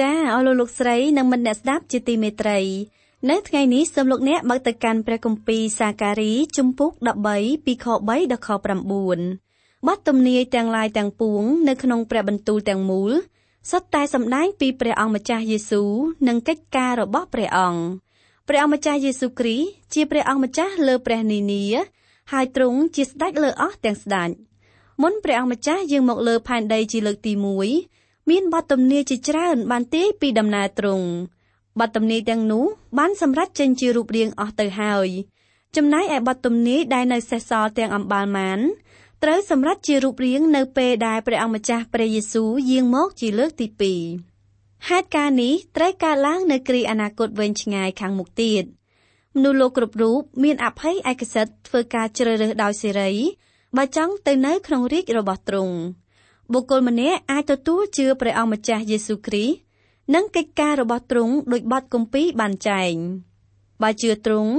ចាអស់លោកលោកស្រីនិងមិត្តអ្នកស្ដាប់ជាទីមេត្រី នៅថ្ងៃនេះសូមលោកអ្នកបើកទៅកាន់ព្រះគម្ពីរសាការីជំពូក13ពីខ3ដល់ខ9បទទំនាយទាំងឡាយទាំងពួង នៅក្នុងព្រះបន្ទូលទាំងមូលសុទ្ធតែសម្ដែងពីព្រះអង្គម្ចាស់យេស៊ូវនិងកិច្ចការរបស់ព្រះអង្គព្រះអង្គម្ចាស់យេស៊ូវគ្រីស្ទជាព្រះអង្គម្ចាស់លើព្រះនានាហើយទ្រង់ជាស្ដេចលើអស់ទាំងស្ដេចមុនព្រះអង្គម្ចាស់យាងមកលើផែនដីជាលើកទី1 មានបទទំនាយជាច្រើនបានទាយពីដំណើរទ្រង់បទទំនាយទាំងនោះបានសម្រេចចេញជារូបរាងអស់ទៅហើយចំណែកឯបទទំនាយដែលនៅសេសសល់ទាំងអំបាលម៉ានត្រូវសម្រេចជារូបរាងនៅពេលដែលព្រះអង្គម្ចាស់ព្រះយេស៊ូវយាងមកជាលើកទី2ហេតុការណ៍នេះត្រូវកើតឡើងនៅគ្រាអនាគតវែងឆ្ងាយខាងមុខទៀតមនុស្សលោកគ្រប់រូបមានអភ័យឯកសិទ្ធធ្វើការជ្រើសរើសដោយសេរីបើចង់ទៅនៅក្នុងរាជរបស់ទ្រង់ បុគ្គលម្នាក់អាចទទួលជឿព្រះអង្គម្ចាស់យេស៊ូវគ្រីស្ទនិងកិច្ចការរបស់ទ្រង់ដោយបទគម្ពីរបានចែងបើជឿទ្រង់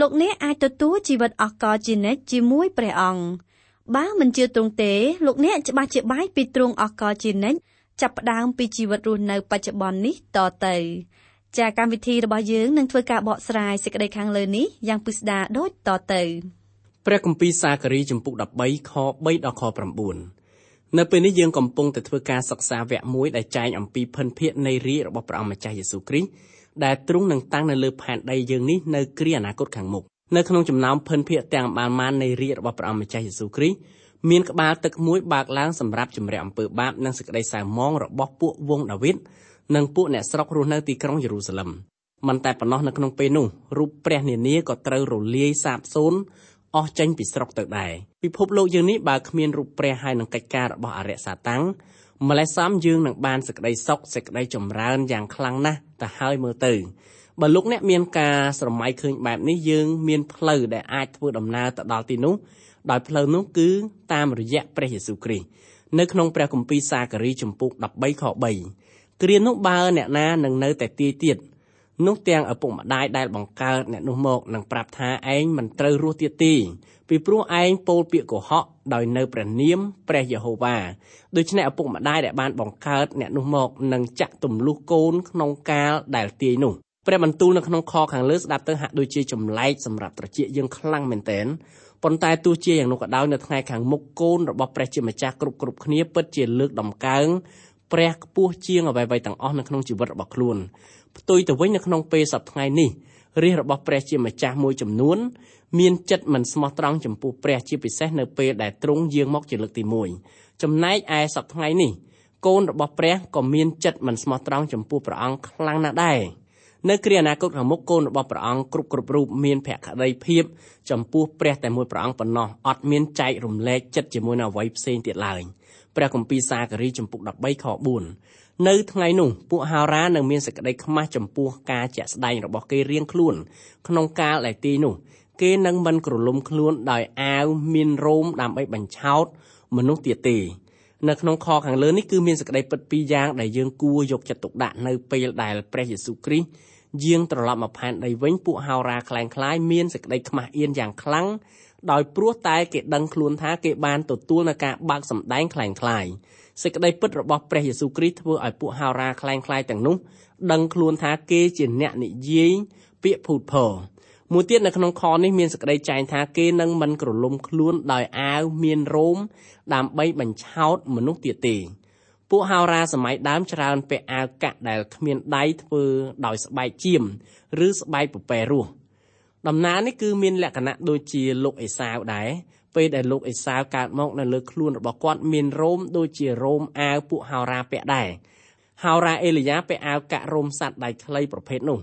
លោកអ្នកអាចទទួលជីវិតអស់កលជានិច្ចជាមួយព្រះអង្គបើមិនជឿទ្រង់ទេលោកអ្នកច្បាស់ជាបាយពីទ្រង់អស់កលជានិច្ចចាប់ផ្ដើមពីជីវិតរស់នៅបច្ចុប្បន្ននេះតទៅចាកម្មវិធីរបស់យើងនឹងធ្វើការបកស្រាយសេចក្តីខាងលើនេះយ៉ាងពិស្ដារដូចតទៅព្រះគម្ពីរសាការីចំពុក13ខ3ដល់ខ9 នៅពេលនេះយើងកំពុងតែធ្វើការសិក្សាវគ្គមួយដែលចែងអំពីភិនភាកនៃរាជរបស់ព្រះអង្គម្ចាស់យេស៊ូវគ្រីស្ទដែលទ្រង់នឹងតាំងនៅលើផែនដីយើងនេះនៅគ្រាអនាគតខាងមុខនៅក្នុងចំណោមភិនភាកទាំងបានមាននៃរាជរបស់ព្រះអង្គម្ចាស់យេស៊ូវគ្រីស្ទមានក្បាលទឹកមួយបើកឡើងសម្រាប់ជំរះអំពើបាបនិងសេចក្តីសៅមងរបស់ពួកវងដាវីតនិងពួកអ្នកស្រុករស់នៅទីក្រុងយេរូសាឡឹមមិនតែប៉ុណ្ណោះនៅក្នុងពេលនោះរូបព្រះនានាក៏ត្រូវរលាយសាបសូន្យ អស់ចេញពីស្រុកទៅដែរពិភពលោកយើងនេះបើគ្មានរូបព្រះហើយនឹងកិច្ចការរបស់អរិយសាតាំងម្លេះសំយើងនឹងបានសេចក្តីសុខសេចក្តីចម្រើនយ៉ាងខ្លាំងណាស់ទៅហើយមើលទៅបើលោកអ្នកមានការស្រមៃឃើញបែបនេះយើងមានផ្លូវដែលអាចធ្វើដំណើរទៅដល់ទីនោះដោយផ្លូវនោះគឺតាមរយៈព្រះយេស៊ូវគ្រីស្ទនៅក្នុងព្រះគម្ពីរសាការីចំពុក13ខ3គ្រានោះបើអ្នកណានឹងនៅតែទាយទៀត នោះទាំងឪពុកម្ដាយដែលបង្កើតអ្នកនោះមកនឹងប្រាប់ថាឯងមិនត្រូវរស់ទៀតទេពីព្រោះឯងពោលពាក្យកុហកដោយនៅព្រះនាមព្រះយេហូវ៉ាដូច្នេះឪពុកម្ដាយដែលបានបង្កើតអ្នកនោះមកនឹងចាក់ទម្លុះកូនក្នុងកាលដែលទាយនោះព្រះបន្ទូលនៅក្នុងខខាងលើស្ដាប់ទៅហាក់ដូចជាចម្លែកសម្រាប់ត្រចៀកយើងខ្លាំងមែនទែនប៉ុន្តែទោះជាយ៉ាងនោះក៏ដោយនៅថ្ងៃខាងមុខកូនរបស់ព្រះជាម្ចាស់គ្រប់គ្រប់គ្នាពិតជាលើកដំកើងព្រះខ្ពស់ជាងអ្វីៗទាំងអស់នៅក្នុងជីវិតរបស់ខ្លួន ផ្ទុយទៅវិញនៅក្នុងពេលសប្តាហ៍នេះរាជរបស់ព្រះជាម្ចាស់មួយចំនួនមានចិត្តមិនស្មោះត្រង់ចំពោះព្រះជាពិសេសនៅពេលដែលទ្រង់យាងមកជាលើកទី1ចំណែកឯសប្តាហ៍នេះកូនរបស់ព្រះក៏មានចិត្តមិនស្មោះត្រង់ចំពោះព្រះអង្គខ្លាំងណាស់ដែរនៅគ្រាអនាគតខាងមុខកូនរបស់ព្រះអង្គគ្រប់គ្រប់រូបមានភក្តីភាពចំពោះព្រះតែមួយព្រះអង្គប៉ុណ្ណោះអត់មានចែករំលែកចិត្តជាមួយនឹងអ្វីផ្សេងទៀតឡើយព្រះគម្ពីរសាការីចំពុក13ខ4 នៅថ្ងៃនោះពួកហារ៉ានឹងមានសេចក្តីខ្មាស់ចំពោះការជាក់ស្ដែងរបស់គេរៀងខ្លួនក្នុងកាលដែលទីនោះគេនឹងមិនក្រលុំខ្លួនដោយអាវមានរោមដើម្បីបញ្ឆោតមនុស្សទៀតទេនៅក្នុងខខាងលើនេះគឺមានសេចក្តីពិតពីរយ៉ាងដែលយើងគួរយកចិត្តទុកដាក់នៅពេលដែលព្រះយេស៊ូវគ្រីស្ទយាងត្រឡប់មកផែនដីវិញពួកហោរាខ្លែងខ្លាយមានសេចក្តីខ្មាស់អៀនយ៉ាងខ្លាំងដោយព្រោះតែគេដឹងខ្លួនថាគេបានទទួលនឹងការបាក់សម្ដែងខ្លែងខ្លាយ សេចក្តីពិតរបស់ព្រះយេស៊ូវគ្រីស្ទធ្វើឲ្យពួកហោរាคล้ายคล้ายទាំងនោះដឹងខ្លួនថាគេជាអ្នកនិយាយពាក្យភូតភរមួយទៀតនៅក្នុងខនេះមានសេចក្តីចែងថាគេនឹងមិនក្រឡុំខ្លួនដោយអាវមានរោមដើម្បីបញ្ឆោតមនុស្សទៀតទេពួកហោរាសម័យដើមច្រើនពាក់អាវកាក់ដែលគ្មានដៃធ្វើដោយស្បែកជៀមឬស្បែកពពែរស់ដំណើរនេះគឺមានលក្ខណៈដូចជាលោកអេសាវដែរ ពេលដែលលោកអេសាវកើតមកនៅលើខ្លួនរបស់គាត់មានរោមដូចជារោមអាវពួកហោរាពាក់ដែរហោរាអេលីយ៉ាពាក់អាវកាក់រោមសត្វដៃខ្លីប្រភេទនោះ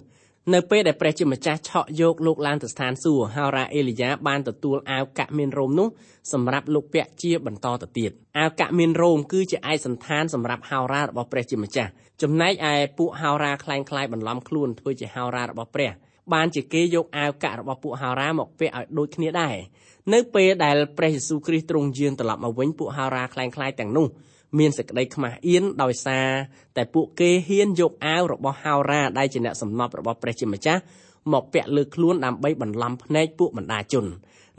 នៅពេលដែលព្រះជាម្ចាស់ឆក់យកលោកឡើងទៅស្ថានសួគ៌ហោរាអេលីយ៉ាបានទទួលអាវកាក់មានរោមនោះសម្រាប់លោកពាក់ជាបន្តទៅទៀតអាវកាក់មានរោមគឺជាឯកសន្តានសម្រាប់ហោរារបស់ព្រះជាម្ចាស់ចំណែកឯពួកហោរាคล้ายคล้ายបន្លំខ្លួនធ្វើជាហោរារបស់ព្រះ បានជាគេយកអាវកាក់របស់ពួកហោរាមកពាក់ឲ្យដូចគ្នាដែរនៅពេលដែលព្រះយេស៊ូវគ្រីស្ទទ្រង់យាងត្រឡប់មកវិញពួកហោរាខ្លាំងៗទាំងនោះមានសេចក្តីខ្មាស់អៀនដោយសារតែពួកគេហ៊ានយកអាវរបស់ហោរាដែលជាអ្នកសំណប់របស់ព្រះជាម្ចាស់ មកពាក់លើខ្លួនដើម្បីបន្លំភ្នែកពួកបណ្ដាជន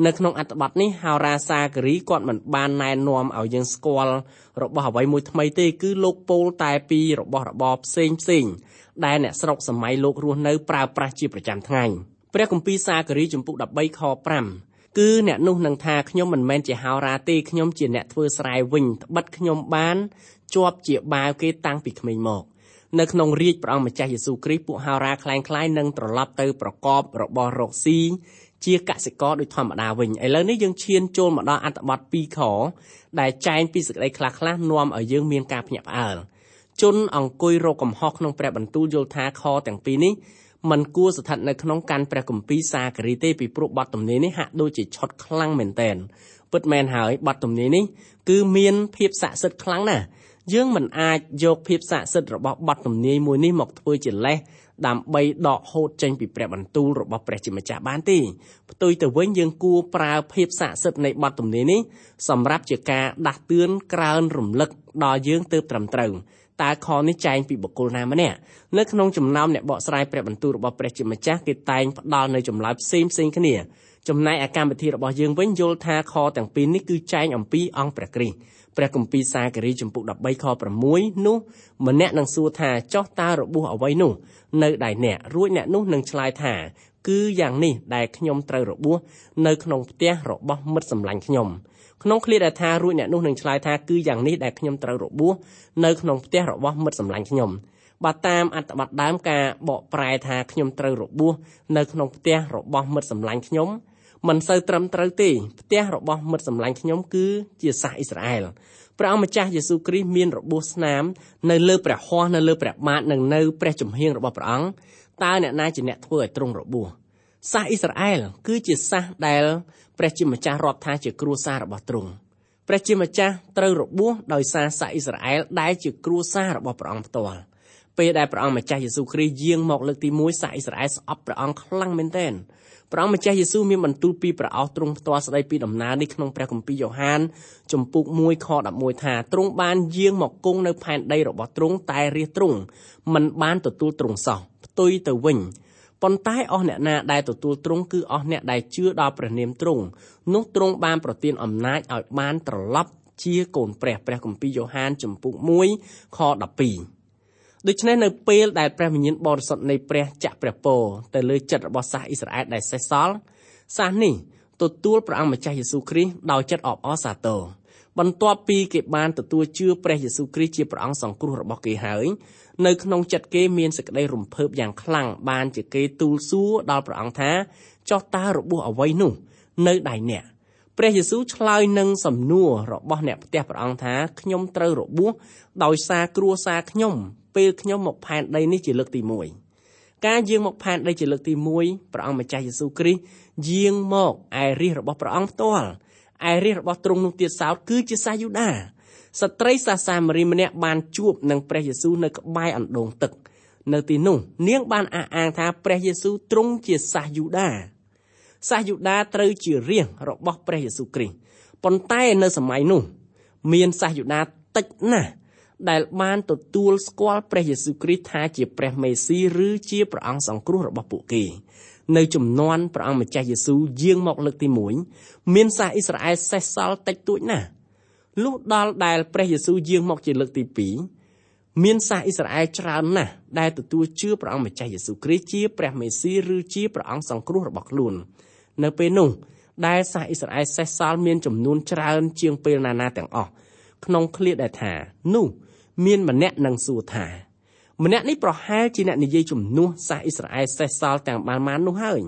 នៅក្នុងអត្ថបទនេះហោរាសាការីគាត់មិនបានណែនាំឲ្យយើងស្គាល់របស់អ្វីមួយថ្មីទេគឺលោកពោលតែពីរបស់របរផ្សេងផ្សេងដែលអ្នកស្រុកសម័យលោករស់នៅប្រើប្រាស់ជាប្រចាំថ្ងៃព្រះគម្ពីរសាការីជំពូក13ខ5គឺអ្នកនោះនឹងថាខ្ញុំមិនមែនជាហោរាទេខ្ញុំជាអ្នកធ្វើស្រែវិញត្បិតខ្ញុំបានជាប់ជាបាវគេតាំងពីក្មេងមក នៅក្នុងរាជព្រះអង្គម្ចាស់យេស៊ូវគ្រីស្ទពួកហោរាคล้ายคล้ายនឹងត្រឡប់ទៅប្រកបរបស់រកស៊ីជាកសិករដូចធម្មតាវិញឥឡូវនេះយើងឈានចូលមកដល់អត្ថបទ2ខដែលចែងពីសេចក្តីខ្លះខ្លះនាំឲ្យយើងមានការភ្ញាក់ផ្អើលជនអង្គុយរកកំហុសក្នុងព្រះបន្ទូលយល់ថាខទាំងពីរនេះมันគួរស្ថិតនៅក្នុងកាន់ព្រះគម្ពីរសាការីទេពីព្រោះបទទំនាយនេះហាក់ដូចជាឆុតខ្លាំងមែនទែនពិតមែនហើយបទទំនាយនេះគឺមានភាពស័ក្តិសិទ្ធិខ្លាំងណាស់ យើងមិនអាចយកភាពស័ក្តិសិទ្ធិរបស់បទទំនាយមួយនេះមកធ្វើជាលេសដើម្បីដកហូតចេញពីព្រះបន្ទូលរបស់ព្រះជាម្ចាស់បានទេផ្ទុយទៅវិញយើងគួរប្រើភាពស័ក្តិសិទ្ធិនៃបទទំនាយនេះសម្រាប់ជាការដាស់តឿនក្រើនរំលឹកដល់យើងទៅត្រឹមត្រូវតើខនេះចែងពីបុគ្គលណាម្នាក់នៅក្នុងចំណោមអ្នកបកស្រាយព្រះបន្ទូលរបស់ព្រះជាម្ចាស់គេតែងផ្ដល់នៅចម្លើយផ្សេងផ្សេងគ្នាចំណែកឯកម្មវិធីរបស់យើងវិញយល់ថាខទាំងពីរនេះគឺចែងអំពីអង្គព្រះគ្រីស្ទ ព្រះគម្ពីរសាការីចំពុក13ខ6នោះម្នាក់នឹងសួរថាចោះតើរបួសអ្វីនោះនៅដៃអ្នករួចអ្នកនោះនឹងឆ្លើយថាគឺយ៉ាងនេះដែលខ្ញុំត្រូវរបួសនៅក្នុងផ្ទះរបស់មិត្តសម្លាញ់ខ្ញុំក្នុងឃ្លាដែលថារួចអ្នកនោះនឹងឆ្លើយថាគឺយ៉ាងនេះដែលខ្ញុំត្រូវរបួសនៅក្នុងផ្ទះរបស់មិត្តសម្លាញ់ខ្ញុំបើតាមអត្ថបទដើមការបកប្រែថាខ្ញុំត្រូវរបួសនៅក្នុងផ្ទះរបស់មិត្តសម្លាញ់ខ្ញុំ មិនសូវត្រឹមត្រូវទេផ្ទះរបស់មិត្តសម្លាញ់ខ្ញុំគឺជាសាសអ៊ីស្រាអែលព្រះអង្គម្ចាស់យេស៊ូវគ្រីស្ទមានរបួសស្នាមនៅលើព្រះហស្ថនៅលើព្រះបាទនិងនៅព្រះជំហៀងរបស់ព្រះអង្គតើអ្នកណាជាអ្នកធ្វើឲ្យទ្រង់របួសសាសអ៊ីស្រាអែលគឺជាសាសដែលព្រះជាម្ចាស់រាប់ថាជាគ្រួសាររបស់ទ្រង់ព្រះជាម្ចាស់ត្រូវរបួសដោយសារសាសអ៊ីស្រាអែលដែលជាគ្រួសាររបស់ព្រះអង្គផ្ទាល់ពេលដែលព្រះអង្គម្ចាស់យេស៊ូវគ្រីស្ទយាងមកលើកទី1សាសអ៊ីស្រាអែលស្អប់ព្រះអង្គខ្លាំងមែនទែន ព្រះអង្គម្ចាស់យេស៊ូវមានបន្ទូលពីព្រះអស់ទ្រង់ផ្ទាល់ស្ដីពីដំណើរនេះក្នុងព្រះគម្ពីរយ៉ូហានជំពូក1ខ11ថាទ្រង់បានយាងមកគង់នៅផែនដីរបស់ទ្រង់តែរាជទ្រង់មិនបានទទួលទ្រង់សោះផ្ទុយទៅវិញប៉ុន្តែអស់អ្នកណាដែលទទួលទ្រង់គឺអស់អ្នកដែលជឿដល់ព្រះនាមទ្រង់នោះទ្រង់បានប្រទានអំណាចឲ្យបានត្រឡប់ជាកូនព្រះព្រះគម្ពីរយ៉ូហានចំពុក1ខ12 ដូច្នេះនៅពេលដែលព្រះវិញ្ញាណបរិសុទ្ធនៃព្រះចាក់ព្រះពរទៅលើចិត្តរបស់សាសអ៊ីស្រាអែលដែលសេះសល់សាសនេះទទួលព្រះអង្គម្ចាស់យេស៊ូវគ្រីស្ទដោយចិត្តអបអរសាទរបន្ទាប់ពីគេបានទទួលជឿព្រះយេស៊ូវគ្រីស្ទជាព្រះអង្គសង្គ្រោះរបស់គេហើយនៅក្នុងចិត្តគេមានសេចក្តីរំភើបយ៉ាងខ្លាំងបានជាគេទូលសួរដល់ព្រះអង្គថាចោះតើរបួសអ្វីនោះនៅដៃអ្នកព្រះយេស៊ូវឆ្លើយនឹងសំណួររបស់អ្នកផ្ទះព្រះអង្គថាខ្ញុំត្រូវរបួសដោយសារគ្រួសារខ្ញុំ ពេលខ្ញុំមកផែនដីនេះជាលើកទី1ការយាងមកផែនដីជាលើកទី1ព្រះអង្គម្ចាស់យេស៊ូវគ្រីស្ទយាងមកឯរាជរបស់ព្រះអង្គផ្ទាល់ឯរាជរបស់ទ្រង់នោះទៀតសោតគឺជាសាយូដាស្ត្រីសាសាមារីម្នាក់បានជួបនឹងព្រះយេស៊ូវនៅក្បែរអណ្ដូងទឹក នៅទីនោះនាងបានអះអាងថាព្រះយេស៊ូវទ្រង់ជាសាសយូដាសាសយូដាត្រូវជារាជរបស់ព្រះយេស៊ូវគ្រីស្ទប៉ុន្តែនៅសម័យនោះ មានសាសយូដាតិចណាស់ ដែលបានទទួលស្គាល់ព្រះយេស៊ូវគ្រីស្ទថាជាព្រះមេស៊ីឬជាព្រះអង្គសង្គ្រោះរបស់ពួកគេនៅចំនួនព្រះអង្គម្ចាស់យេស៊ូវយាងមកលើកទី1មានសាសអ៊ីស្រាអែលសេសសល់តិចតួចណាស់លុះដល់ដែលព្រះយេស៊ូវយាងមកជាលើកទី2មានសាសអ៊ីស្រាអែលច្រើនណាស់ដែលទទួលជឿព្រះអង្គម្ចាស់យេស៊ូវគ្រីស្ទជាព្រះមេស៊ីឬជាព្រះអង្គសង្គ្រោះរបស់ខ្លួន នៅពេលនោះដែលសាសអ៊ីស្រាអែលសេសសល់មានចំនួនច្រើនជាងពេលណាណាទាំងអស់ក្នុងឃ្លាដែលថានោះ មានម្នាក់នឹងសួរថាម្នាក់នេះប្រហែលជាអ្នកនិយាយជំនួសសាសអ៊ីស្រាអែលសេសសល់ទាំងបានបាននោះហើយ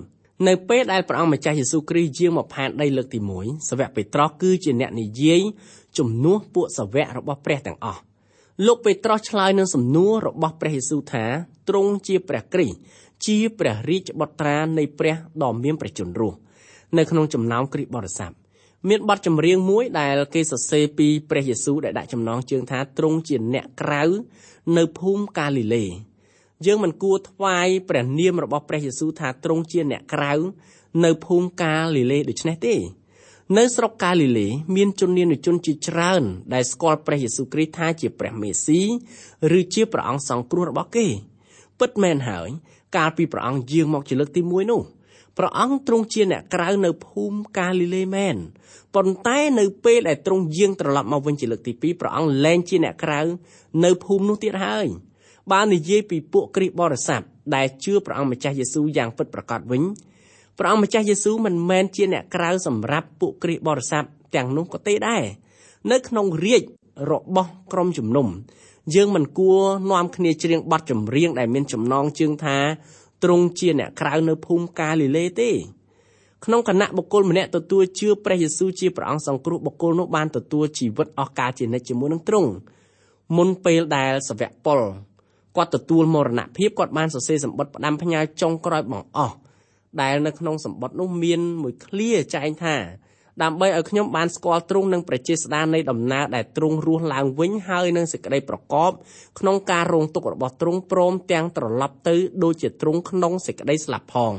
នៅពេលដែលព្រះអង្គម្ចាស់យេស៊ូវគ្រីស្ទយាងមកផែនដីលើកទី1សាវកពេត្រុសគឺជាអ្នកនិយាយជំនួសពួកសាវករបស់ព្រះទាំងអស់លោកពេត្រុសឆ្លើយនឹងសំណួររបស់ព្រះយេស៊ូវថាទ្រង់ជាព្រះគ្រីស្ទជាព្រះរាជបុត្រានៃព្រះដ៏មានព្រះជន្មរស់នៅក្នុងចំណោមគ្រីស្ទបរិស័ទ មានបទចម្រៀងមួយដែលគេសរសេរពីព្រះយេស៊ូវដែលដាក់ចំណងជើងថាទ្រង់ជាអ្នកក្រៅនៅភូមិកាលីលេយើងមិនគួរថ្វាយព្រះនាមរបស់ព្រះយេស៊ូវថាទ្រង់ជាអ្នកក្រៅនៅភូមិកាលីលេដូច្នេះទេនៅស្រុកកាលីលេមានជននានាជនជាច្រើនដែលស្គាល់ព្រះយេស៊ូវគ្រីស្ទថាជាព្រះមេស៊ី ឬជាព្រះអង្គសង្គ្រោះរបស់គេ ពិតមែនហើយ កាលពីព្រះអង្គយាងមកជាលើកទី1នោះ ព្រះអង្គទ្រង់ជាអ្នកក្រៅនៅភូមិកាលីលេមែនប៉ុន្តែនៅពេលដែលទ្រង់យាងត្រឡប់មកវិញជាលើកទី2ព្រះអង្គលែងជាអ្នកក្រៅនៅភូមិនោះទៀតហើយបើនិយាយពីពួកគ្រីស្ទបរិស័ទដែលជឿព្រះអង្គម្ចាស់យេស៊ូវយ៉ាងពិតប្រាកដវិញព្រះអង្គម្ចាស់យេស៊ូវមិនមែនជាអ្នកក្រៅសម្រាប់ពួកគ្រីស្ទបរិស័ទទាំងនោះក៏ទេដែរនៅក្នុងរាជរបស់ក្រុមជំនុំយើងមិនគួរនាំគ្នាច្រៀងបទចម្រៀងដែលមានចំណងជើងថា ទ្រង់ជាអ្នកក្រៅនៅភូមិកាលីលេទេក្នុងគណៈបុគ្គលម្នាក់ទទួលជឿព្រះយេស៊ូវជាព្រះអង្គសង្គ្រោះបុគ្គលនោះបានទទួលជីវិតអស់កាលជានិច្ចជាមួយនឹងទ្រង់មុនពេលដែលសវៈពលគាត់ទទួលមរណភាពគាត់បានសរសេរសម្បត្តិផ្ដាំផ្ញើចុងក្រោយបងអស់ដែលនៅក្នុងសម្បត្តិនោះមានមួយឃ្លាចែងថា ដើម្បីឲ្យខ្ញុំបានស្គាល់ទ្រង់និងប្រជាស្ដារនៃដំណើរដែលទ្រង់រស់ឡើងវិញហើយនឹងសេចក្តីប្រកបក្នុងការរងទុក្ខរបស់ទ្រង់ព្រមទាំងត្រឡប់ទៅដូចជាទ្រង់ក្នុងសេចក្តីស្លាប់ផង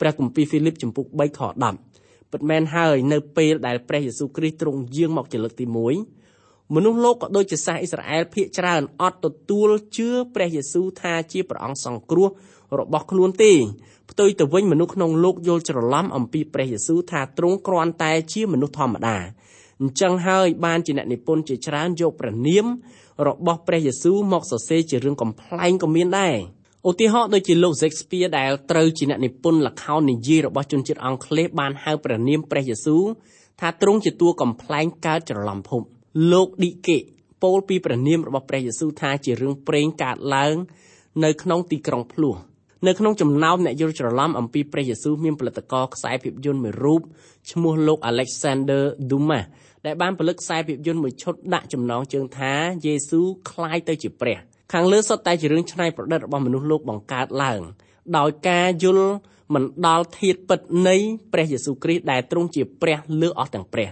ព្រះគម្ពីរហ្វីលីបចំពុក3ខ10ពិតមែនហើយនៅពេលដែលព្រះយេស៊ូវគ្រីស្ទទ្រង់យាងមកជាលើកទី1មនុស្សលោកក៏ដូចជាសាសអ៊ីស្រាអែលភាគច្រើនអត់ទទួលជឿព្រះយេស៊ូវថាជាព្រះអង្គសង្គ្រោះរបស់ខ្លួនទេ ផ្ទុយទៅវិញមនុស្សក្នុងលោកយល់ច្រឡំអំពីព្រះយេស៊ូវថាទ្រង់គ្រាន់តែជាមនុស្សធម្មតាអញ្ចឹងហើយបានជាអ្នកនិពន្ធជាច្រើនយកព្រះនាមរបស់ព្រះយេស៊ូវមកសរសេរជារឿងកំ pl ែងក៏មានដែរឧទាហរណ៍ដូចជាលោក Shakespeare ដែលត្រូវជាអ្នកនិពន្ធល្ខោននិយាយរបស់ជនជាតិអង់គ្លេសបានហៅព្រះនាមព្រះយេស៊ូវថាទ្រង់ជាតួកំ pl ែងកើតច្រឡំភពលោក D.K. ពោលពីព្រះនាមរបស់ព្រះយេស៊ូវថាជារឿងព្រេងកើតឡើងនៅក្នុងទីក្រុងភ្លោះ នៅក្នុងចំណោមអ្នកយល់ច្រឡំអំពីព្រះយេស៊ូវមានផលិតករខ្សែភាពយន្តមួយរូបឈ្មោះលោក Alexander Dumas ដែលបានផលិតខ្សែភាពយន្តមួយឈុតដាក់ចំណងជើងថាយេស៊ូវคล้ายទៅជាព្រះខាងលើសុទ្ធតែជារឿងច្នៃប្រឌិតរបស់មនុស្សលោកបង្កើតឡើងដោយការយល់មិនដល់ធាតុពិតនៃព្រះយេស៊ូវគ្រីស្ទដែលទ្រង់ជាព្រះលើអស់ទាំងព្រះ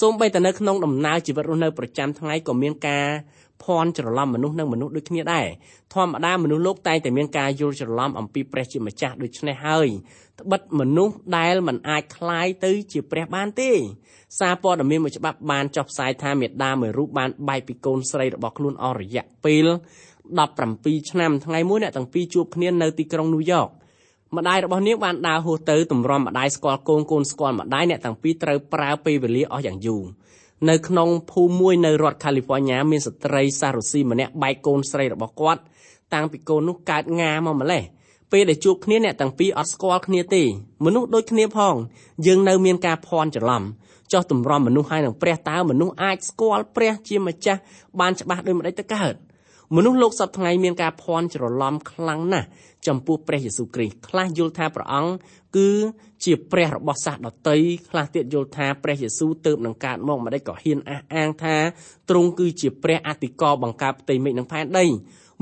សូម្បីតែនៅក្នុងដំណើរជីវិតរស់នៅប្រចាំថ្ងៃក៏មានការ ភ័ន្តច្រឡំមនុស្សនិងមនុស្សដូចគ្នាដែរធម្មតាមនុស្សលោកតែងតែមានការយល់ច្រឡំអំពីព្រះជាម្ចាស់ដូច្នេះហើយត្បិតមនុស្សដែលមិនអាចคล้ายទៅជាព្រះបានទេសារព័ត៌មានមួយច្បាប់បានចុះផ្សាយថាមេដាមួយរូបបានបែកពីកូនស្រីរបស់ខ្លួនអស់រយៈពេល17ឆ្នាំថ្ងៃមួយអ្នកទាំងពីរជួបគ្នានៅទីក្រុងញូវយ៉កម្ដាយរបស់នាងបានដើរហួសទៅទម្រាំម្ដាយស្គាល់កូនកូនស្គាល់ម្ដាយអ្នកទាំងពីរត្រូវប្រើពេលវេលាអស់យ៉ាងយូរ នៅក្នុងភូមិមួយនៅរដ្ឋខាលីហ្វ័រញ៉ាមានស្ត្រីសារុស៊ីម្នាក់បែកកូនស្រីរបស់គាត់តាំងពីកូននោះកើតងាមកម្លេះពេលដែលជួបគ្នាអ្នកទាំងពីរអត់ស្គាល់គ្នាទេមនុស្សដូចគ្នាផងយើងនៅមានការភ័ន្តច្រឡំចោះទម្រាំមនុស្សហើយនឹងព្រះតើមនុស្សអាចស្គាល់ព្រះជាម្ចាស់បានច្បាស់ដូចម្ដេចទៅកើតមនុស្សលោកសពថ្ងៃមានការភ័ន្តច្រឡំខ្លាំងណាស់ ចំពោះព្រះយេស៊ូវគ្រីស្ទខ្លះយល់ថាព្រះអង្គគឺជាព្រះរបស់សាសដតីខ្លះទៀតយល់ថាព្រះយេស៊ូវទៅនឹងកើតមកម្ដេចក៏ហ៊ានអះអាងថាទ្រង់គឺជាព្រះអធិការបង្កើតផ្ទៃមេឃនិងផែនដី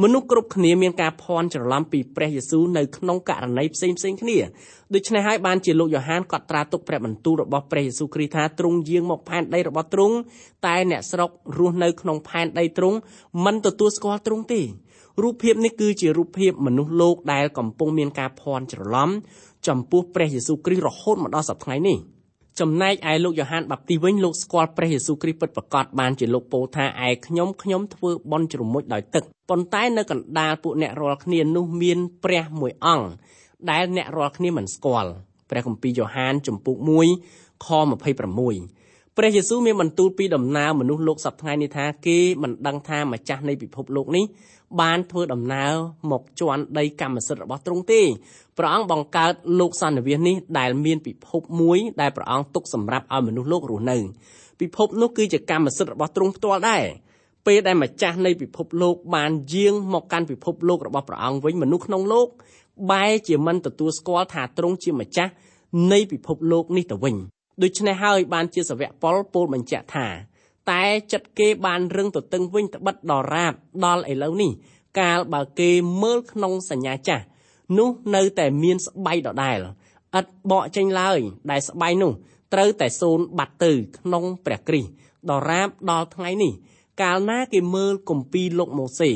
មនុស្សគ្រប់គ្នាមានការភ័ន្តច្រឡំពីព្រះយេស៊ូវនៅក្នុងករណីផ្សេងផ្សេងគ្នាដូច្នេះហើយបានជាលោកយ៉ូហានកត់ត្រាទុកព្រះបន្ទូលរបស់ព្រះយេស៊ូវគ្រីស្ទថាទ្រង់យាងមកផែនដីរបស់ទ្រង់តែអ្នកស្រុករស់នៅក្នុងផែនដីទ្រង់មិនទទួលស្គាល់ទ្រង់ទេ រូបភាពនេះគឺជារូបភាពមនុស្សលោកដែលកំពុងមានការភ័ន្តច្រឡំចំពោះព្រះយេស៊ូវគ្រីស្ទរហូតមកដល់សប្តាហ៍នេះចំណែកឯលោកយ៉ូហានបាប់ទីវិញលោកស្គាល់ព្រះយេស៊ូវគ្រីស្ទពិតប្រាកដបានជាលោកពោលថាឯខ្ញុំខ្ញុំធ្វើបន់ជ្រមុជដោយទឹកប៉ុន្តែនៅកណ្ដាលពួកអ្នករាល់គ្នានោះមានព្រះមួយអង្គដែលអ្នករាល់គ្នាមិនស្គាល់ព្រះគម្ពីរយ៉ូហានចំពុក1ខ26 ព្រះយេស៊ូវមានបន្ទូលពីដំណើរមនុស្សលោកសប្តាហ៍នេះថាគេមិនដឹងថាម្ចាស់នៃពិភពលោកនេះបានធ្វើដំណើរមកជន់ដីកម្មសិទ្ធិរបស់ទ្រង់ទេព្រះអង្គបង្កើតលោកសន្និវាសនេះដែលមានពិភពមួយដែលព្រះអង្គទុកសម្រាប់ឲ្យមនុស្សលោករស់នៅពិភពនោះគឺជាកម្មសិទ្ធិរបស់ទ្រង់ផ្ទាល់ដែរពេលដែលម្ចាស់នៃពិភពលោកបានយាងមកកាន់ពិភពលោករបស់ព្រះអង្គវិញមនុស្សក្នុងលោកបែរជាមិនទទួលស្គាល់ថាទ្រង់ជាម្ចាស់នៃពិភពលោកនេះទៅវិញ ដូច្នេះហើយបានជាសាវកប៉ុលពោលបញ្ជាក់ថាតែចិត្តគេបានរឹងទទឹងវិញត្បិតដរាបដល់ឥឡូវនេះកាលបើគេមើលក្នុងសញ្ញាចាស់នោះនៅតែមានស្បៃដដែលឥតបកចេញឡើយដែលស្បៃនោះត្រូវតែសូនបាត់ទៅក្នុងព្រះគ្រីស្ទដរាបដល់ថ្ងៃនេះកាលណាគេមើលគម្ពីរលោកម៉ូសេ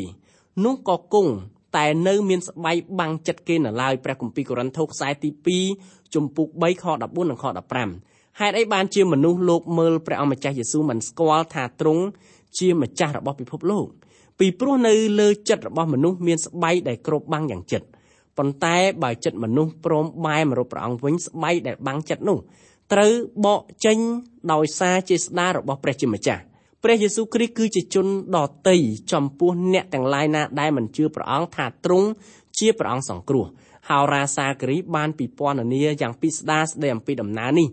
នោះក៏គង់តែនៅមានស្បៃបាំងចិត្តគេនៅឡើយព្រះគម្ពីរកូរិនថូសខ្សែទី2ជំពូក3ខ14និងខ15 ហេតុអីបានជាមនុស្សលោកមើលព្រះអម្ចាស់យេស៊ូវមិនស្គាល់ថាទ្រង់ជាម្ចាស់របស់ពិភពលោកពីព្រោះនៅលើចិត្តរបស់មនុស្សមានស្បៃដែលគ្របបាំងយ៉ាងជិតប៉ុន្តែបើចិត្តមនុស្សព្រមបែរមករកព្រះអង្គវិញស្បៃដែលបាំងចិត្តនោះត្រូវបកចេញដោយសារចេស្តារបស់ព្រះជាម្ចាស់ព្រះយេស៊ូវគ្រីស្ទគឺជាជនដតីចំពោះអ្នកទាំងឡាយណាដែលមិនជឿព្រះអង្គថាទ្រង់ជាព្រះអង្គសង្គ្រោះហោរាសាគរីបានពិពណ៌នាយ៉ាងពិស្ដារស្ដីអំពីដំណើរនេះ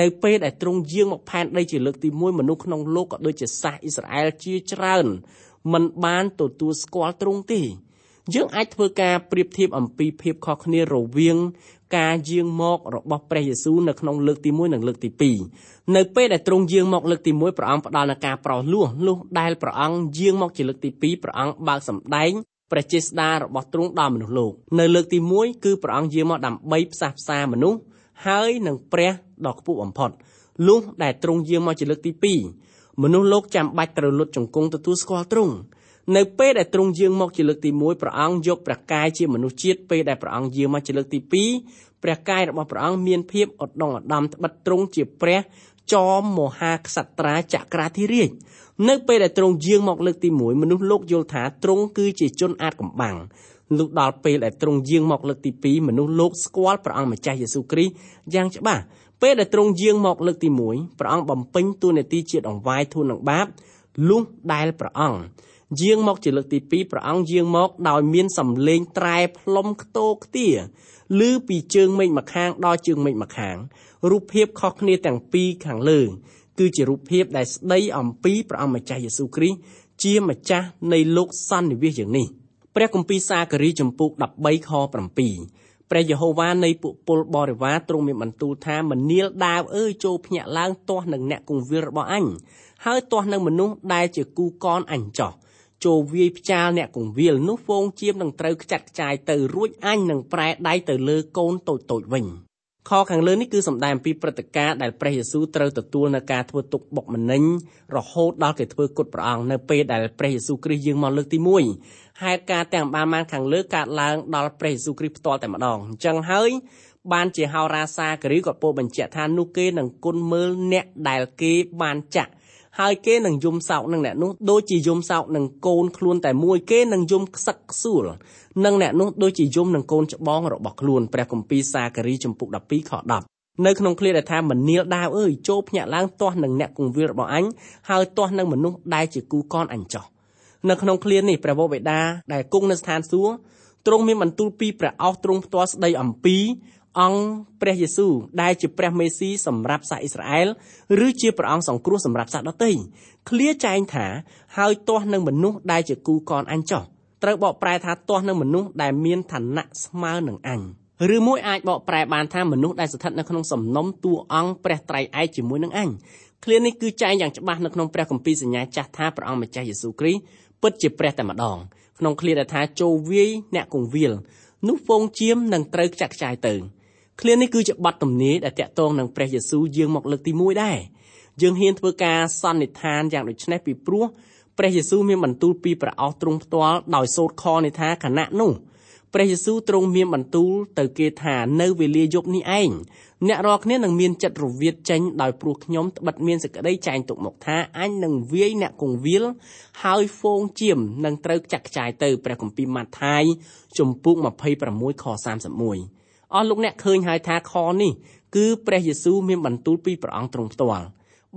នៅពេលដែលទ្រង់យាងមកផែនដីជាលើកទី1មនុស្សក្នុងលោកក៏ដូចជាសាសអ៊ីស្រាអែលជាច្រើនមិនបានទទួលស្គាល់ទ្រង់ទេយើងអាចធ្វើការប្រៀបធៀបអំពីភាពខុសគ្នារវាងការយាងមករបស់ព្រះយេស៊ូវនៅក្នុងលើកទី1និងលើកទី2នៅពេលដែលទ្រង់យាងមកលើកទី1ព្រះអង្គផ្ដល់នូវការប្រោសលោះលុះដែលព្រះអង្គយាងមកជាលើកទី2ព្រះអង្គបើកសម្ដែងព្រះចេស្តារបស់ទ្រង់ដល់មនុស្សលោកនៅលើកទី1គឺព្រះអង្គយាងមកដើម្បីផ្សះផ្សាមនុស្ស ហើយនឹងព្រះដ៏ខ្ពស់បំផុតលុះដែលទ្រង់យាងមកជាលើកទី2មនុស្សលោកចាំបាច់ត្រូវលុតជង្គង់ទទួលស្គាល់ទ្រង់នៅពេលដែលទ្រង់យាងមកជាលើកទី1ព្រះអង្គយកព្រះកាយជាមនុស្សជាតិពេលដែលព្រះអង្គយាងមកជាលើកទី2ព្រះកាយរបស់ព្រះអង្គមានភាពឧត្តមឧត្តមត្បិតទ្រង់ជាព្រះចោមមហាក្សត្រាចក្រាធិរាជនៅពេលដែលទ្រង់យាងមកលើកទី1មនុស្សលោកយល់ថាទ្រង់គឺជាជនអាចកំបាំង លុះដល់ពេលដែលទ្រង់យាងមកលើកទី2មនុស្សលោកស្គាល់ព្រះអង្គម្ចាស់យេស៊ូវគ្រីស្ទយ៉ាងច្បាស់ពេលដែលទ្រង់យាងមកលើកទី1ព្រះអង្គបំពេញតួនាទីជាដង្វាយធូននឹងបាបលុះដែលព្រះអង្គយាងមកជាលើកទី2ព្រះអង្គយាងមកដោយមានសំឡេងត្រែផ្លុំខ្ទោខ្ទាឮពីជើងមេឃម្ខាងដល់ជើងមេឃម្ខាងរូបភាពខុសគ្នាទាំងពីរខាងលើគឺជារូបភាពដែលស្ដីអំពីព្រះអង្គម្ចាស់យេស៊ូវគ្រីស្ទជាម្ចាស់នៃលោកសន្និវាសយ៉ាងនេះ ព្រះគម្ពីរសាការីចំពុក13ខ7ព្រះយេហូវ៉ានៃពួកពលបរិវារទ្រង់មានបន្ទូលថាមនាលដាវអើយចូលភ្ញាក់ឡើងទាស់នឹងអ្នកគង្វាលរបស់អញហើយទាស់នឹងមនុស្សដែលជាគូកនអញចោះចូលវាយផ្ចាលអ្នកគង្វាលនោះហ្វូងជៀមនឹងត្រូវខ្ចាត់ខ្ចាយទៅរួចអញនឹងប្រែដៃទៅលើកូនតូចតូចវិញ ខខាងលើនេះគឺសំដែងពីព្រឹត្តិការណ៍ដែលព្រះយេស៊ូវត្រូវទទួលនៅការធ្វើទុកបុកម្នេញរហូតដល់គេធ្វើគុតព្រះអង្គនៅពេលដែលព្រះយេស៊ូវគ្រីស្ទយាងមកលើកទី1ហេតុការណ៍ទាំងបានបានខាងលើកើតឡើងដល់ព្រះយេស៊ូវគ្រីស្ទផ្ទាល់តែម្ដងអញ្ចឹងហើយបានជាហោរាសាគរីក៏ពោលបញ្ជាក់ថានោះគេនឹងគុណមើលអ្នកដែលគេបានចាក់ ហើយគេនឹងយំសោកនឹងអ្នកនោះដូចជាយំសោកនឹងកូនខ្លួនតែមួយគេនឹងយំខ្សឹកខ្សួលនឹងអ្នកនោះដូចជាយំនឹងកូនច្បងរបស់ខ្លួនព្រះគម្ពីរសាការីចំពុក12ខ10នៅក្នុងឃ្លាដែលថាមនាលដាវអើយចូលភ្ញាក់ឡើងទាស់នឹងអ្នកគង្វាលរបស់អញហើយទាស់នឹងមនុស្សដែលជាគូកនអញចោះនៅក្នុងឃ្លានេះព្រះវរបិតាដែលគង់នៅស្ថានសួគ៌ទ្រង់មានបន្ទូលពីព្រះអោសទ្រង់ផ្ទាល់ស្ដីអំពី អង្គព្រះយេស៊ូវដែលជាព្រះមេស៊ីសម្រាប់សាសអ៊ីស្រាអែលឬជាព្រះអង្គសង្គ្រោះសម្រាប់សាសដទៃឃ្លាចែងថាហើយទាស់នឹងមនុស្សដែលជាគូកនអញចោះត្រូវបកប្រែថាទាស់នឹងមនុស្សដែលមានឋានៈស្មើនឹងអញឬមួយអាចបកប្រែបានថាមនុស្សដែលស្ថិតនៅក្នុងសំណុំតួអង្គព្រះត្រៃឯកជាមួយនឹងអញឃ្លានេះគឺចែងយ៉ាងច្បាស់នៅក្នុងព្រះគម្ពីរសញ្ញាចាស់ថាព្រះអង្គម្ចាស់យេស៊ូវគ្រីស្ទពិតជាព្រះតែម្ដងក្នុងឃ្លាដែលថាចូលវាយអ្នកគង្វាលនោះហ្វូងជៀមនឹងត្រូវចាក់ខ្ចាយទៅ ឃ្លានេះគឺជាបទទំនាយដែលតាក់ទងនឹងព្រះយេស៊ូវយាងមកលើកទី1ដែរយើងហ៊ានធ្វើការសន្និដ្ឋានយ៉ាងដូចនេះពីព្រោះព្រះយេស៊ូវមានបន្ទូលពីព្រះអោសទ្រង់ផ្ទាល់ដោយសូត្រខនេះថាខណៈនោះព្រះយេស៊ូវទ្រង់មានបន្ទូលទៅគេថានៅវេលាយប់នេះឯងអ្នករាល់គ្នានឹងមានចិត្តរវិតចេញដោយព្រោះខ្ញុំត្បិតមានសេចក្តីចែងទុកមកថាអញនឹងវាយអ្នកគង្វាលហើយហ្វូងជៀមនឹងត្រូវចាក់ខ្ចាយទៅព្រះគម្ពីរម៉ាថាយជំពូក26ខ31 អស់លោកអ្នកឃើញហើយថាខនេះគឺព្រះយេស៊ូវមានបន្ទូលពីព្រះអង្គទ្រង់ផ្ទាល់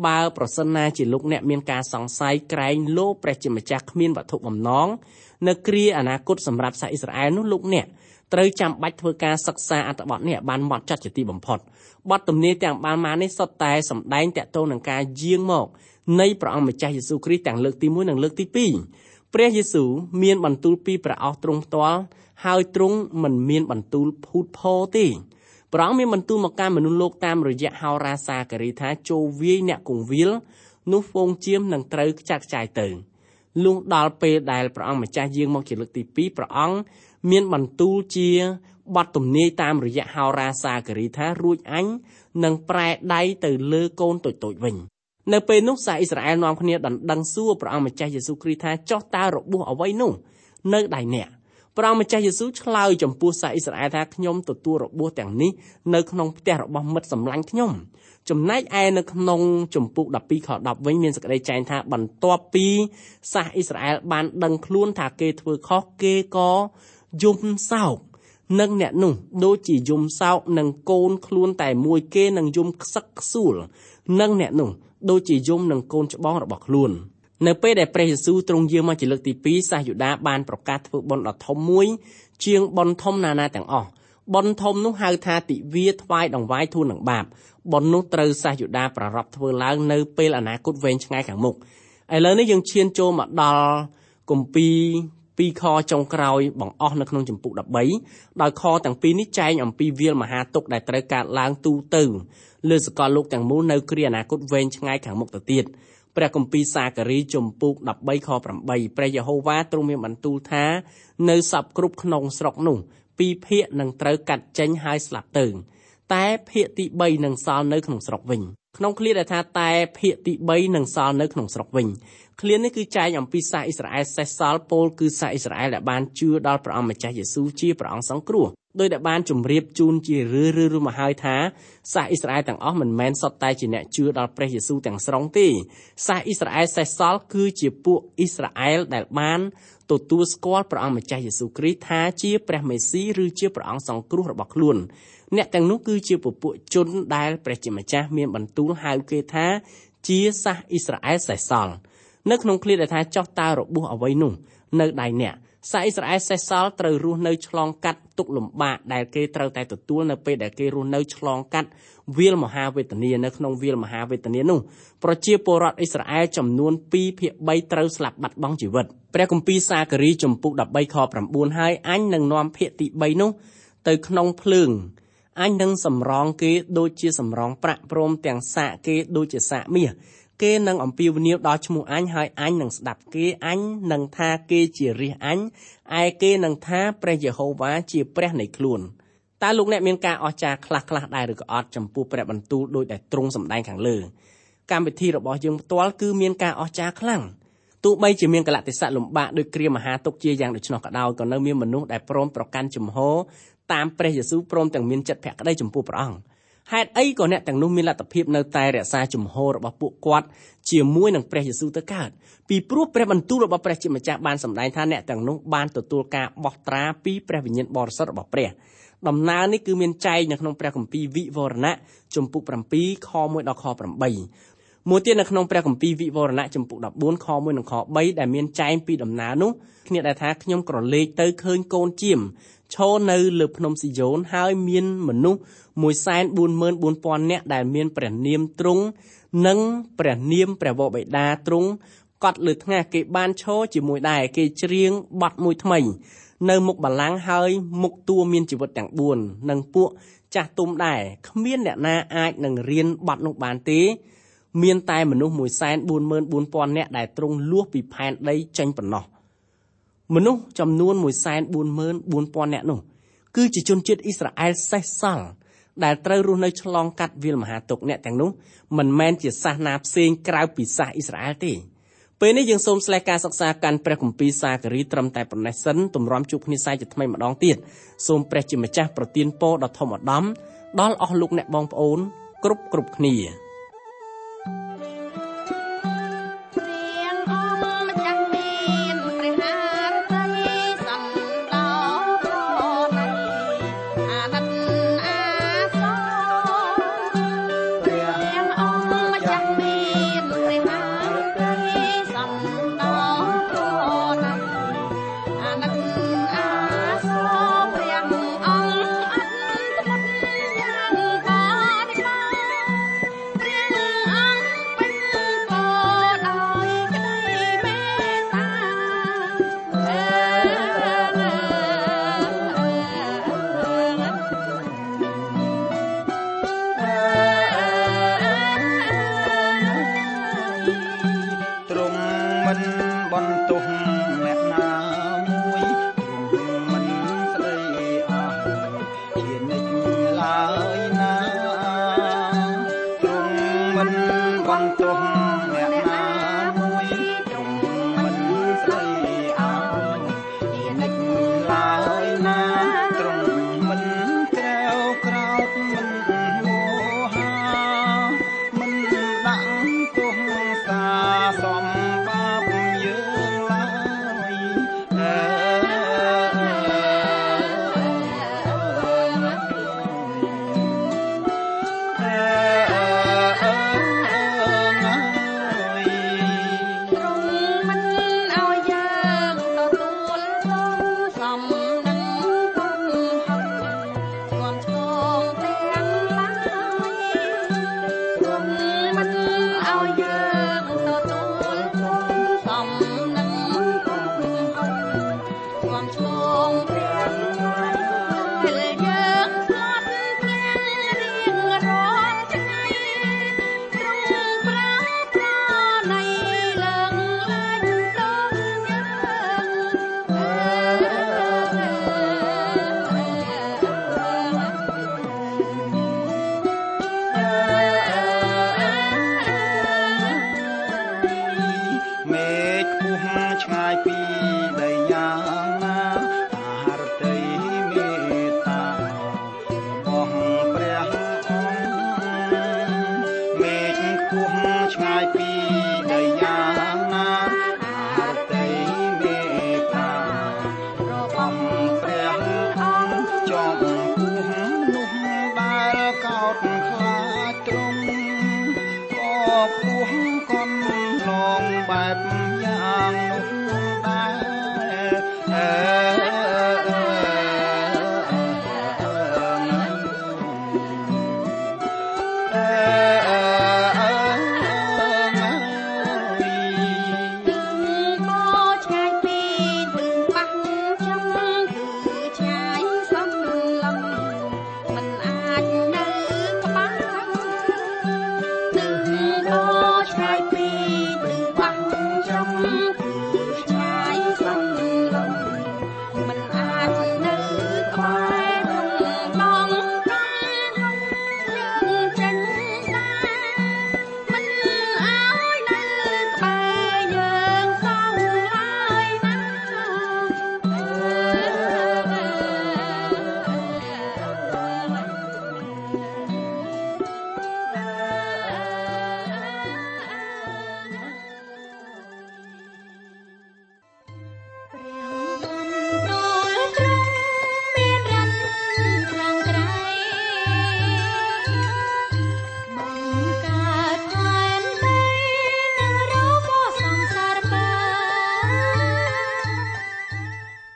បើប្រសិនណាជាលោកអ្នកមានការសង្ស័យក្រែងលោព្រះជាម្ចាស់គ្មានវត្ថុបំណងនៅគ្រាអនាគតសម្រាប់សាសអ៊ីស្រាអែលនោះលោកអ្នកត្រូវចាំបាច់ធ្វើការសិក្សាអត្ថបទនេះបានហ្មត់ចត់ជាទីបំផុតបទទំនាយទាំងបានមកនេះសុទ្ធតែសម្ដែងតកតងនឹងការយាងមកនៃព្រះអង្គម្ចាស់យេស៊ូវគ្រីស្ទទាំងលើកទី1និងលើកទី2 ព្រះយេស៊ូវមានបន្ទូលពីព្រះអស់ទ្រង់ផ្ទាល់ហើយទ្រង់មិនមានបន្ទូលភូតផោទេព្រះអង្គមានបន្ទូលមកកាន់មនុស្សលោកតាមរយៈហោរាសាការីថាចូលវាយអ្នកគង្វាលនោះហ្វូងជាមនឹងត្រូវខ្ចាត់ខ្ចាយទៅលុះដល់ពេលដែលព្រះអង្គម្ចាស់យាងមកជាលើកទី2ព្រះអង្គមានបន្ទូលជាបတ်ទំនាយតាមរយៈហោរាសាគរីថារួចអញនឹងប្រែដៃទៅលើកូនតូចៗវិញ នៅពេលនោះសាអ៊ីស្រាអែលនាំគ្នាដណ្ដឹងសួរព្រះអង្គម្ចាស់យេស៊ូវគ្រីស្ទថាចោះតើរបួសអ្វីនោះនៅដៃអ្នកព្រះអង្គម្ចាស់យេស៊ូវឆ្លើយចំពោះសាអ៊ីស្រាអែលថាខ្ញុំទទួលរបួសទាំងនេះនៅក្នុងផ្ទះរបស់មិត្តសម្លាញ់ខ្ញុំចំណែកឯនៅក្នុងជំពូក12ខ10វិញមានសេចក្តីចែងថាបន្ទាប់ពីសាសអ៊ីស្រាអែលបានដឹងខ្លួនថាគេធ្វើខុសគេក៏យំសោកនឹងអ្នកនោះដូចជាយំសោកនឹងកូនខ្លួនតែមួយគេនឹងយំខ្សឹកខ្សួលនឹងអ្នកនោះ ដូចជាយំនឹងកូនច្បងរបស់ខ្លួននៅពេលដែលព្រះយេស៊ូវទ្រង់យាងមកជាលើកទី2សាសយូដាបានប្រកាសធ្វើបុណ្យដ៏ធំមួយជាងបុណ្យធំណាណាទាំងអស់បុណ្យធំនោះហៅថាទិវាថ្វាយដង្វាយទូលនឹងបាបបុណ្យនោះត្រូវសាសយូដាប្រារព្ធធ្វើឡើងនៅពេលអនាគតវែងឆ្ងាយខាងមុខឥឡូវនេះយើងឈានចូលមកដល់គម្ពីរពីរខចុងក្រោយបង្អស់នៅក្នុងចម្ពោះ13ដោយខទាំងពីរនេះចែងអំពីវាលមហាទុកដែលត្រូវកើតឡើងទូទៅ លើសកលលោកទាំងមូលនៅគ្រាអនាគតវែងឆ្ងាយខាងមុខទៅទៀតព្រះគម្ពីរសាការីជំពូក13ខ8ព្រះយេហូវ៉ាទ្រង់មានបន្ទូលថានៅសពគ្រប់ក្នុងស្រុកនោះពីរភាគនឹងត្រូវកាត់ចេញហើយស្លាប់ទៅតែភាគទី3នឹងសល់នៅក្នុងស្រុកវិញក្នុងឃ្លាដែលថាតែភាគទី3នឹងសល់នៅក្នុងស្រុកវិញ ឃ្លានេះគឺចែងអំពីសាសអ៊ីស្រាអែលសេសសល់ពោលគឺសាសអ៊ីស្រាអែលដែលបានជឿដល់ព្រះអង្គម្ចាស់យេស៊ូវជាព្រះអង្គសង្គ្រោះដោយដែលបានជម្រាបជូនជារឿយៗមកហើយថាសាសអ៊ីស្រាអែលទាំងអស់មិនមែនសុទ្ធតែជាអ្នកជឿដល់ព្រះយេស៊ូវទាំងស្រុងទេសាសអ៊ីស្រាអែលសេសសល់គឺជាពួកអ៊ីស្រាអែលដែលបានទទួលស្គាល់ព្រះអង្គម្ចាស់យេស៊ូវគ្រីស្ទថាជាព្រះមេស៊ីឬជាព្រះអង្គសង្គ្រោះរបស់ខ្លួនអ្នកទាំងនោះគឺជាពពួកជនដែលព្រះជាម្ចាស់មានបន្ទូលហៅគេថាជាសាសអ៊ីស្រាអែលសេសសល់ នៅក្នុងឃ្លាដែលថាចោះតើរបួសអ្វីនោះនៅដៃអ្នកសាសអ៊ីស្រាអែលសេសសល់ត្រូវរស់នៅឆ្លងកាត់ទុក្ខលំបាកដែលគេត្រូវតែទទួលនៅពេលដែលគេរស់នៅឆ្លងកាត់វាលមហាវេទនានៅក្នុងវាលមហាវេទនានោះប្រជាពលរដ្ឋអ៊ីស្រាអែលចំនួន2ភាគ3ត្រូវស្លាប់បាត់បង់ជីវិតព្រះគម្ពីរសាការីចំពុក13ខ9ហើយអញនឹងនាំភាគទី3នោះទៅក្នុងភ្លើងអញនឹងសម្រងគេដូចជាសម្រងប្រាក់ព្រមទាំងសាកគេដូចជាសាកមាស គេនឹងអំពាវនាវដល់ឈ្មោះអញហើយអញនឹងស្ដាប់គេអញនឹងថាគេជារាជអញឯគេនឹងថាព្រះយេហូវ៉ាជាព្រះនៃខ្លួនតើលោកអ្នកមានការអស្ចារ្យខ្លះខ្លះដែរឬក៏អត់ចំពោះព្រះបន្ទូលដោយតែទ្រង់សម្ដែងខាងលើកម្មវិធីរបស់យើងផ្ទាល់គឺមានការអស្ចារ្យខ្លាំងទោះបីជាមានកលៈទេសៈលំបាកដោយគ្រាមហាទុកជាយ៉ាងដូច្នោះក៏ដោយក៏នៅមានមនុស្សដែលព្រមប្រកាន់ជំហរតាមព្រះយេស៊ូវព្រមទាំងមានចិត្តភក្តីចំពោះព្រះអង្គ ហេតុអីក៏អ្នកទាំងនោះមានលទ្ធភាពនៅតែរក្សាជំហររបស់ពួកគាត់ជាមួយនឹងព្រះយេស៊ូវទៅកើតពីព្រោះព្រះបន្ទូលរបស់ព្រះជាម្ចាស់បានសម្ដែងថាអ្នកទាំងនោះបានទទួលការបោះត្រាពីព្រះវិញ្ញាណបរិសុទ្ធរបស់ព្រះដំណើរនេះគឺមានចែងនៅក្នុងព្រះគម្ពីរវិវរណៈជំពូក7ខ1ដល់ខ8មួយទៀតនៅក្នុងព្រះគម្ពីរវិវរណៈជំពូក14ខ1និងខ3ដែលមានចែងពីដំណើរនោះគ្នាដែលថាខ្ញុំក្រឡេកទៅឃើញកូនជៀម ឈរនៅលើភ្នំស៊ីយ៉ូនហើយមានមនុស្ស144,000នាក់ដែលមានព្រះនាមទ្រង់និងព្រះនាមព្រះវរបិតាទ្រង់កត់លើថ្ងាសគេបានឈរជាមួយដែរគេច្រៀងបទមួយថ្មី នៅមុខបល្ល័ង្កហើយមុខតួមានជីវិតទាំង4និងពួកចាស់ទុំដែរគ្មានអ្នកណាអាចនឹងរៀនបទនោះបានទេមានតែមនុស្ស144,000នាក់ដែលទ្រង់លួសពីផែនដីចេញប៉ុណ្ណោះ មនុស្សចំនួន144,000នាក់នោះគឺជាជនជាតិអ៊ីស្រាអែលសេសសល់ដែលត្រូវរស់នៅឆ្លងកាត់វាលមហាទុកអ្នកទាំងនោះមិនមែនជាសាសនាផ្សេងក្រៅពីសាសអ៊ីស្រាអែលទេពេលនេះយើងសូមស្លេះការសិក្សាកាន់ព្រះគម្ពីរសាការីត្រឹមតែប៉ុណ្ណេះសិនទម្រាំជួបគ្នាសាយជាថ្មីម្ដងទៀតសូមព្រះជាម្ចាស់ប្រទានពរដ៏ធំឧត្តមដល់អស់លោកអ្នកបងប្អូនគ្រប់គ្រប់គ្នា